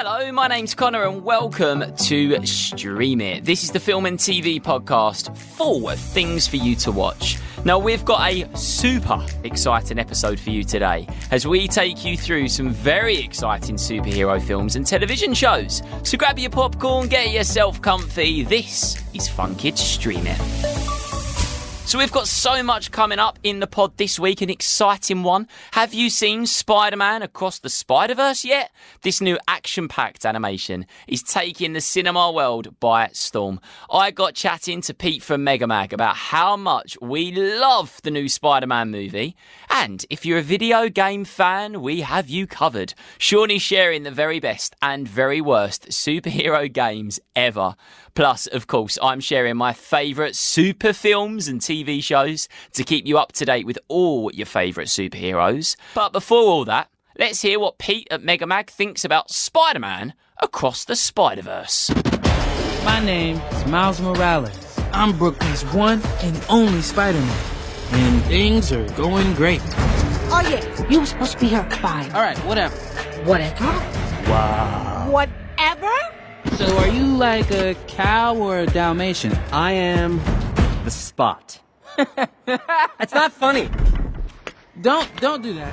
Hello, my name's Conor, and welcome to Stream It. This is the film and TV podcast full of things for you to watch. Now, we've got a super exciting episode for you today as we take you through some very exciting superhero films and television shows. So grab your popcorn, get yourself comfy. This is Fun Kids Stream It. So we've got so much coming up in the pod this week, an exciting one. Have you seen Spider-Man Across the Spider-Verse yet? This new action-packed animation is taking the cinema world by storm. I got chatting to Pete from Mega Mag about how much we love the new Spider-Man movie. And if you're a video game fan, we have you covered. Shawnee sharing the very best and very worst superhero games ever. Plus, of course, I'm sharing my favourite super films and TV shows to keep you up to date with all your favourite superheroes. But before all that, let's hear what Pete at Mega Mag thinks about Spider Man across the Spider Verse. My name is Miles Morales. I'm Brooklyn's one and only Spider Man. And things are going great. Oh, yeah, you were supposed to be here at 5. All right, whatever. Whatever? Wow. Whatever? So are you like a cow or a Dalmatian? I am the spot. That's not funny. Don't don't do that.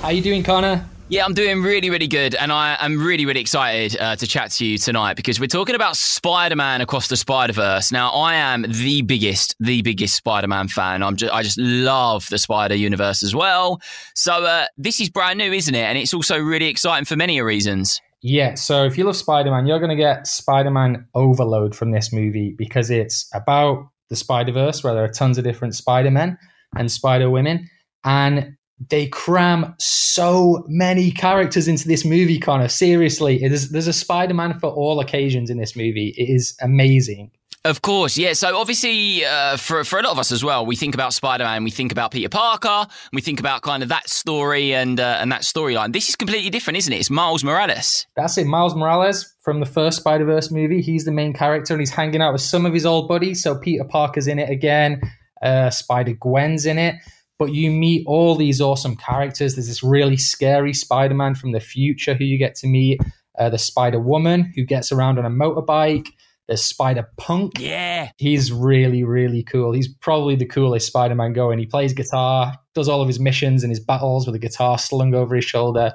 How are you doing, Conor? Yeah, I'm doing really, really good, and I am really, really excited uh, to chat to you tonight because we're talking about Spider-Man across the Spider-Verse. Now, I am the biggest, the biggest Spider-Man fan. I'm just, I just love the Spider Universe as well. So uh, this is brand new, isn't it? And it's also really exciting for many reasons. Yeah, so if you love Spider Man, you're going to get Spider Man overload from this movie because it's about the Spider Verse, where there are tons of different Spider Men and Spider Women. And they cram so many characters into this movie, Conor. Seriously, is, there's a Spider Man for all occasions in this movie. It is amazing. Of course, yeah. So obviously, uh, for for a lot of us as well, we think about Spider Man, we think about Peter Parker, we think about kind of that story and uh, and that storyline. This is completely different, isn't it? It's Miles Morales. That's it, Miles Morales from the first Spider Verse movie. He's the main character, and he's hanging out with some of his old buddies. So Peter Parker's in it again. Uh, Spider Gwen's in it. But you meet all these awesome characters. There's this really scary Spider Man from the future who you get to meet. Uh, the Spider Woman who gets around on a motorbike. There's Spider Punk. Yeah. He's really, really cool. He's probably the coolest Spider Man going. He plays guitar, does all of his missions and his battles with a guitar slung over his shoulder.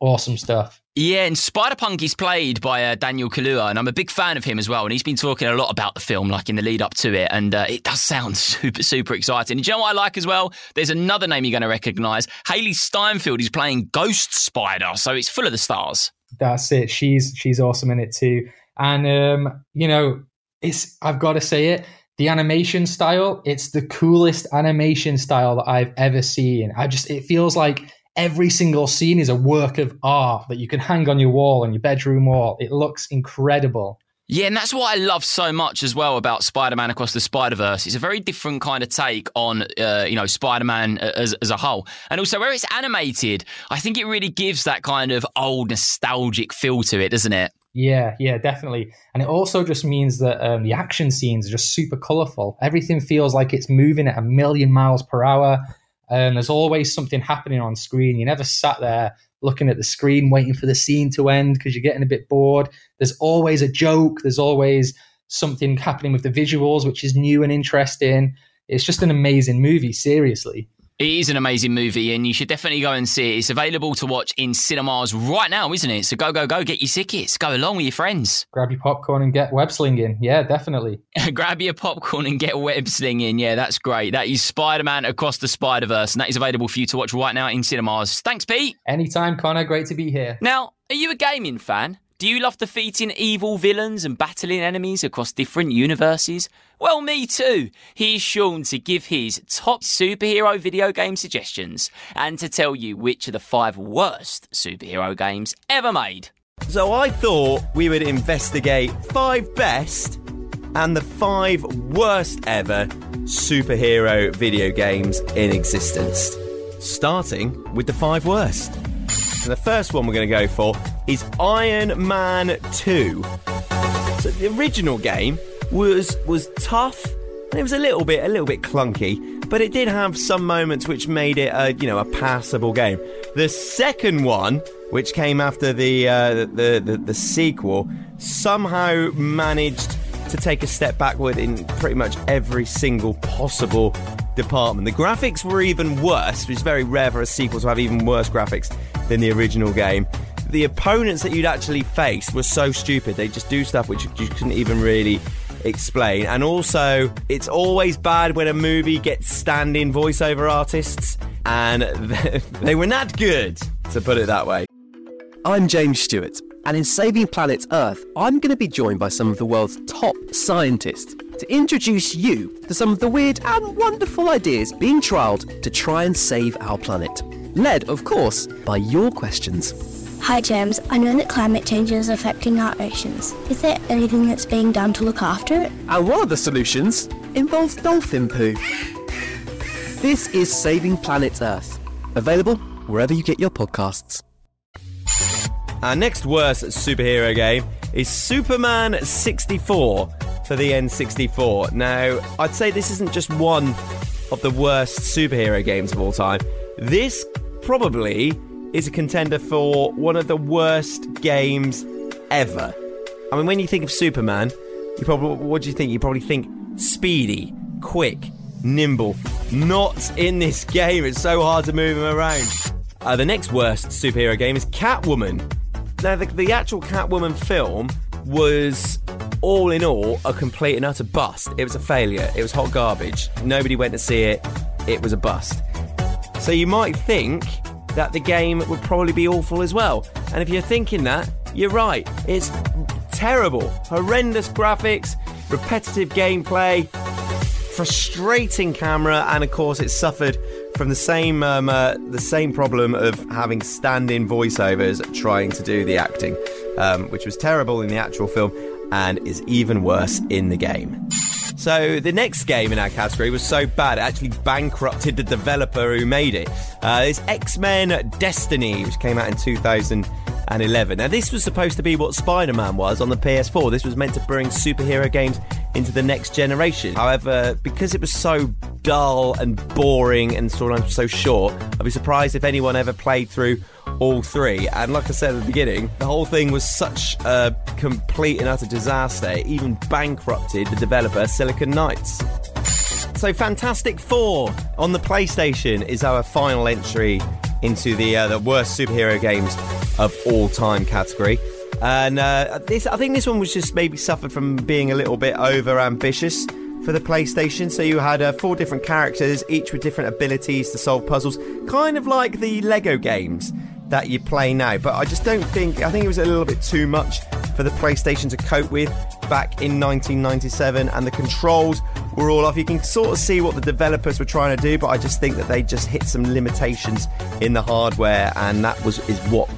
Awesome stuff. Yeah, and Spider Punk is played by uh, Daniel Kaluuya, and I'm a big fan of him as well. And he's been talking a lot about the film, like in the lead up to it, and uh, it does sound super, super exciting. And you know what I like as well? There's another name you're going to recognise. Hailee Steinfeld is playing Ghost Spider, so it's full of the stars. That's it. She's she's awesome in it too. And um, you know, it's I've got to say it. The animation style, it's the coolest animation style that I've ever seen. I just it feels like every single scene is a work of art that you can hang on your wall on your bedroom wall. It looks incredible. Yeah, and that's what I love so much as well about Spider-Man Across the Spider-Verse. It's a very different kind of take on, uh, you know, Spider-Man as, as a whole. And also where it's animated, I think it really gives that kind of old nostalgic feel to it, doesn't it? Yeah, yeah, definitely. And it also just means that um, the action scenes are just super colorful. Everything feels like it's moving at a million miles per hour. And there's always something happening on screen. You never sat there looking at the screen waiting for the scene to end because you're getting a bit bored. There's always a joke. There's always something happening with the visuals, which is new and interesting. It's just an amazing movie, seriously. It is an amazing movie, and you should definitely go and see it. It's available to watch in cinemas right now, isn't it? So go, go, go, get your tickets. Go along with your friends. Grab your popcorn and get web slinging. Yeah, definitely. Grab your popcorn and get web slinging. Yeah, that's great. That is Spider Man Across the Spider Verse, and that is available for you to watch right now in cinemas. Thanks, Pete. Anytime, Conor. Great to be here. Now, are you a gaming fan? Do you love defeating evil villains and battling enemies across different universes? Well, me too. Here's Sean to give his top superhero video game suggestions and to tell you which are the five worst superhero games ever made. So I thought we would investigate five best and the five worst ever superhero video games in existence. Starting with the five worst. And the first one we're going to go for is Iron Man 2. So the original game was was tough and it was a little bit a little bit clunky, but it did have some moments which made it a you know a passable game. The second one which came after the, uh, the, the the sequel, somehow managed to take a step backward in pretty much every single possible department. The graphics were even worse, which is very rare for a sequel to have even worse graphics than the original game. The opponents that you'd actually face were so stupid; they just do stuff which you couldn't even really explain. And also, it's always bad when a movie gets stand-in voiceover artists, and they were not good, to put it that way. I'm James Stewart, and in Saving Planet Earth, I'm going to be joined by some of the world's top scientists to introduce you to some of the weird and wonderful ideas being trialled to try and save our planet. Led, of course, by your questions. Hi James, I know that climate change is affecting our oceans. Is there anything that's being done to look after it? And one of the solutions involves dolphin poo. This is Saving Planet Earth, available wherever you get your podcasts. Our next worst superhero game is Superman 64 for the N64. Now, I'd say this isn't just one of the worst superhero games of all time. This probably is a contender for one of the worst games ever. I mean, when you think of Superman, you probably what do you think? You probably think speedy, quick, nimble. Not in this game. It's so hard to move him around. Uh, the next worst superhero game is Catwoman. Now, the, the actual Catwoman film was all in all a complete and utter bust. It was a failure. It was hot garbage. Nobody went to see it. It was a bust. So you might think that the game would probably be awful as well. And if you're thinking that, you're right. It's terrible. Horrendous graphics, repetitive gameplay, frustrating camera, and of course, it suffered from the same um, uh, the same problem of having stand-in voiceovers trying to do the acting, um, which was terrible in the actual film and is even worse in the game. So the next game in our category was so bad it actually bankrupted the developer who made it. Uh, it's X Men Destiny, which came out in 2011. Now this was supposed to be what Spider Man was on the PS4. This was meant to bring superhero games into the next generation. However, because it was so dull and boring and storylines were so short, I'd be surprised if anyone ever played through all three. And like I said at the beginning, the whole thing was such a complete and utter disaster, it even bankrupted the developer Silicon Knights. So, Fantastic Four on the PlayStation is our final entry into the uh, the worst superhero games of all time category. And uh, this, I think this one was just maybe suffered from being a little bit over ambitious for the PlayStation. So you had uh, four different characters, each with different abilities to solve puzzles, kind of like the Lego games that you play now. But I just don't think, I think it was a little bit too much for the PlayStation to cope with back in 1997, and the controls were all off. You can sort of see what the developers were trying to do, but I just think that they just hit some limitations in the hardware, and that was is what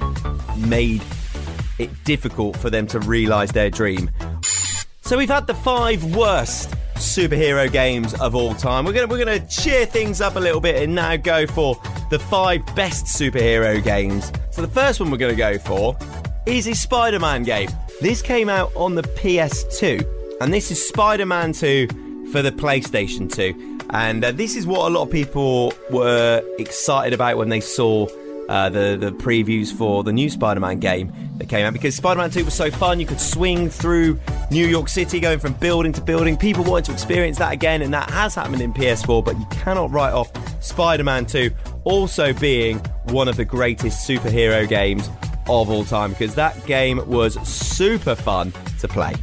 made it difficult for them to realize their dream. So we've had the five worst superhero games of all time. We're gonna we're gonna cheer things up a little bit and now go for the five best superhero games. So the first one we're gonna go for is a Spider-Man game. This came out on the PS2, and this is Spider-Man 2 for the PlayStation 2. And uh, this is what a lot of people were excited about when they saw uh, the the previews for the new Spider-Man game that came out because Spider-Man 2 was so fun. You could swing through New York City, going from building to building. People wanted to experience that again, and that has happened in PS4. But you cannot write off Spider-Man 2 also being one of the greatest superhero games of all time because that game was super fun to play.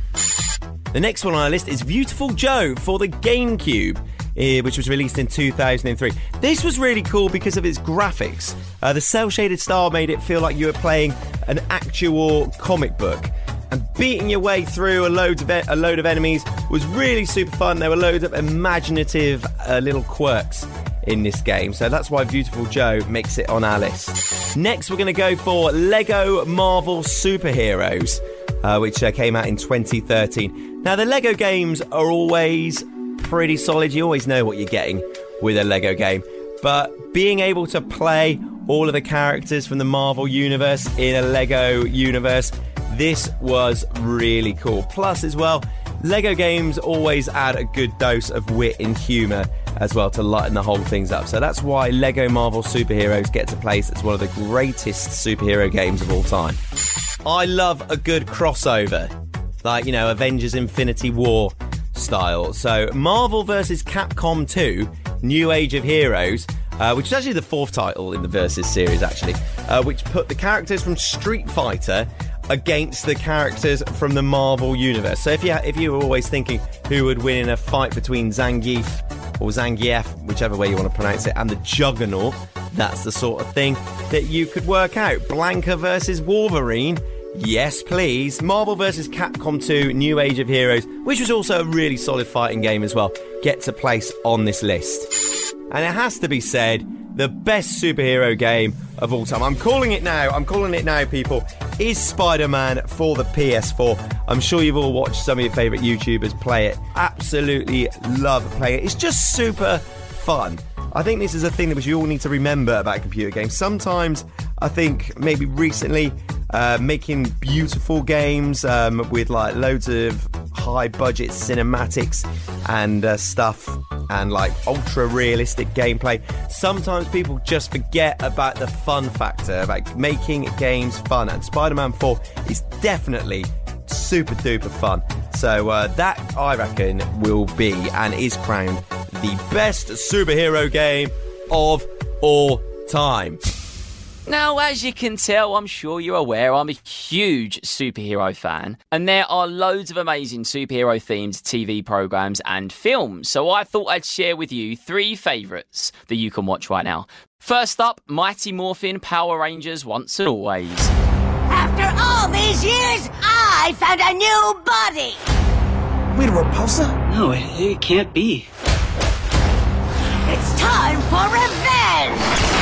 The next one on our list is Viewtiful Joe for the GameCube. Eh, Which was released in 2003. This was really cool because of its graphics. Uh, the cell shaded style made it feel like you were playing an actual comic book. And beating your way through a load of, a load of enemies was really super fun. There were loads of imaginative uh, little quirks in this game. So that's why Viewtiful Joe makes it on our list. Next, we're going to go for Lego Marvel Superheroes, uh, which uh, came out in 2013. Now, the Lego games are always pretty solid. You always know what you're getting with a Lego game. But being able to play all of the characters from the Marvel universe in a Lego universe, this was really cool. Plus, as well, Lego games always add a good dose of wit and humour as well to lighten the whole things up. So that's why Lego Marvel Superheroes gets a place as one of the greatest superhero games of all time. I love a good crossover, like, you know, Avengers Infinity War style. So Marvel versus Capcom 2, New Age of Heroes. Uh, which is actually the fourth title in the Versus series, actually, uh, which put the characters from Street Fighter against the characters from the Marvel universe. So if you if you were always thinking who would win in a fight between Zangief or Zangief, whichever way you want to pronounce it, and the Juggernaut, that's the sort of thing that you could work out. Blanka versus Wolverine. Yes, please. Marvel vs. Capcom 2 New Age of Heroes, which was also a really solid fighting game as well, gets a place on this list. And it has to be said, the best superhero game of all time. I'm calling it now. I'm calling it now, people. Is Spider Man for the PS4? I'm sure you've all watched some of your favourite YouTubers play it. Absolutely love playing it. It's just super fun. I think this is a thing that we all need to remember about computer games. Sometimes, I think maybe recently, uh, making beautiful games um, with like loads of high budget cinematics and uh, stuff and like ultra realistic gameplay. Sometimes people just forget about the fun factor, about making games fun. And Spider Man 4 is definitely super duper fun. So uh, that I reckon will be and is crowned the best superhero game of all time. Now, as you can tell, I'm sure you're aware, I'm a huge superhero fan, and there are loads of amazing superhero themed TV programs and films. So I thought I'd share with you three favourites that you can watch right now. First up, Mighty Morphin Power Rangers Once and Always. After all these years, I found a new body. Wait, Repulsa? No, it, it can't be. It's time for revenge.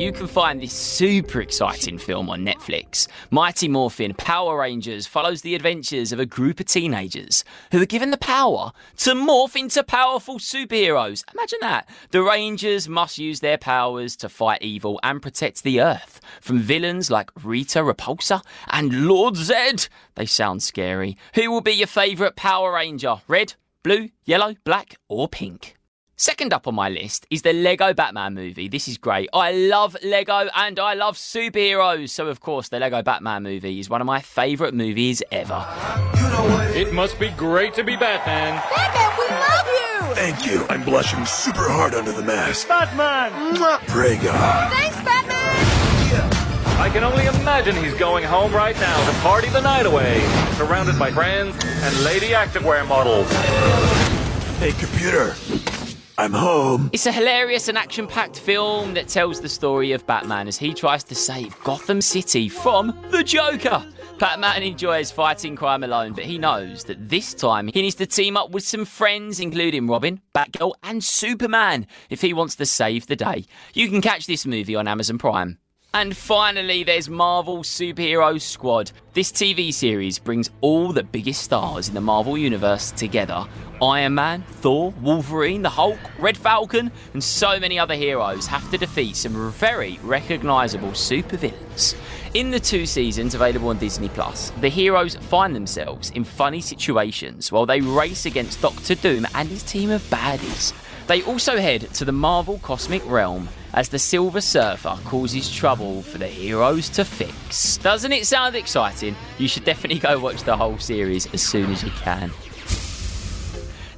You can find this super exciting film on Netflix. Mighty Morphin Power Rangers follows the adventures of a group of teenagers who are given the power to morph into powerful superheroes. Imagine that. The Rangers must use their powers to fight evil and protect the Earth from villains like Rita Repulsa and Lord Zedd. They sound scary. Who will be your favourite Power Ranger? Red, blue, yellow, black, or pink? Second up on my list is the Lego Batman movie. This is great. I love Lego and I love superheroes. So, of course, the Lego Batman movie is one of my favourite movies ever. It must be great to be Batman. Batman, we love you. Thank you. I'm blushing super hard under the mask. Batman! Pray God. Thanks, Batman. I can only imagine he's going home right now to party the night away, surrounded by friends and lady activewear models. Hey, computer. I'm home. It's a hilarious and action packed film that tells the story of Batman as he tries to save Gotham City from the Joker. Batman enjoys fighting crime alone, but he knows that this time he needs to team up with some friends, including Robin, Batgirl, and Superman, if he wants to save the day. You can catch this movie on Amazon Prime. And finally, there's Marvel Superhero Squad. This TV series brings all the biggest stars in the Marvel Universe together Iron Man, Thor, Wolverine, the Hulk, Red Falcon, and so many other heroes have to defeat some very recognisable supervillains. In the two seasons available on Disney Plus, the heroes find themselves in funny situations while they race against Doctor Doom and his team of baddies. They also head to the Marvel Cosmic Realm as the Silver Surfer causes trouble for the heroes to fix. Doesn't it sound exciting? You should definitely go watch the whole series as soon as you can.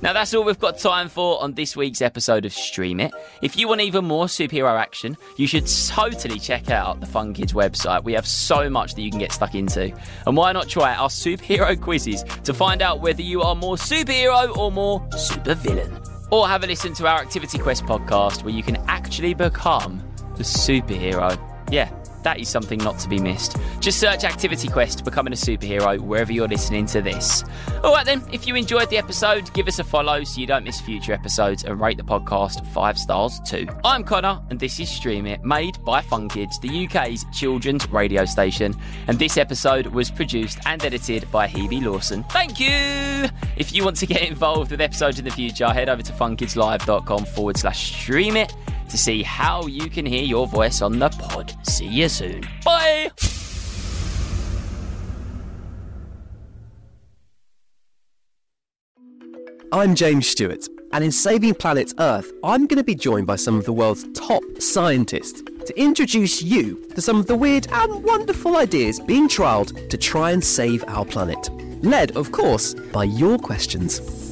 Now, that's all we've got time for on this week's episode of Stream It. If you want even more superhero action, you should totally check out the Fun Kids website. We have so much that you can get stuck into. And why not try our superhero quizzes to find out whether you are more superhero or more supervillain? Or have a listen to our Activity Quest podcast where you can actually become the superhero. Yeah, that is something not to be missed. Just search Activity Quest Becoming a Superhero wherever you're listening to this. All right, then, if you enjoyed the episode, give us a follow so you don't miss future episodes and rate the podcast five stars too. I'm Conor, and this is Stream It, made by Fun Kids, the UK's children's radio station. And this episode was produced and edited by Hebe Lawson. Thank you! If you want to get involved with episodes in the future, head over to funkidslive.com forward slash stream it to see how you can hear your voice on the pod. See you soon. Bye! I'm James Stewart, and in Saving Planet Earth, I'm going to be joined by some of the world's top scientists to introduce you to some of the weird and wonderful ideas being trialled to try and save our planet. Led, of course, by your questions.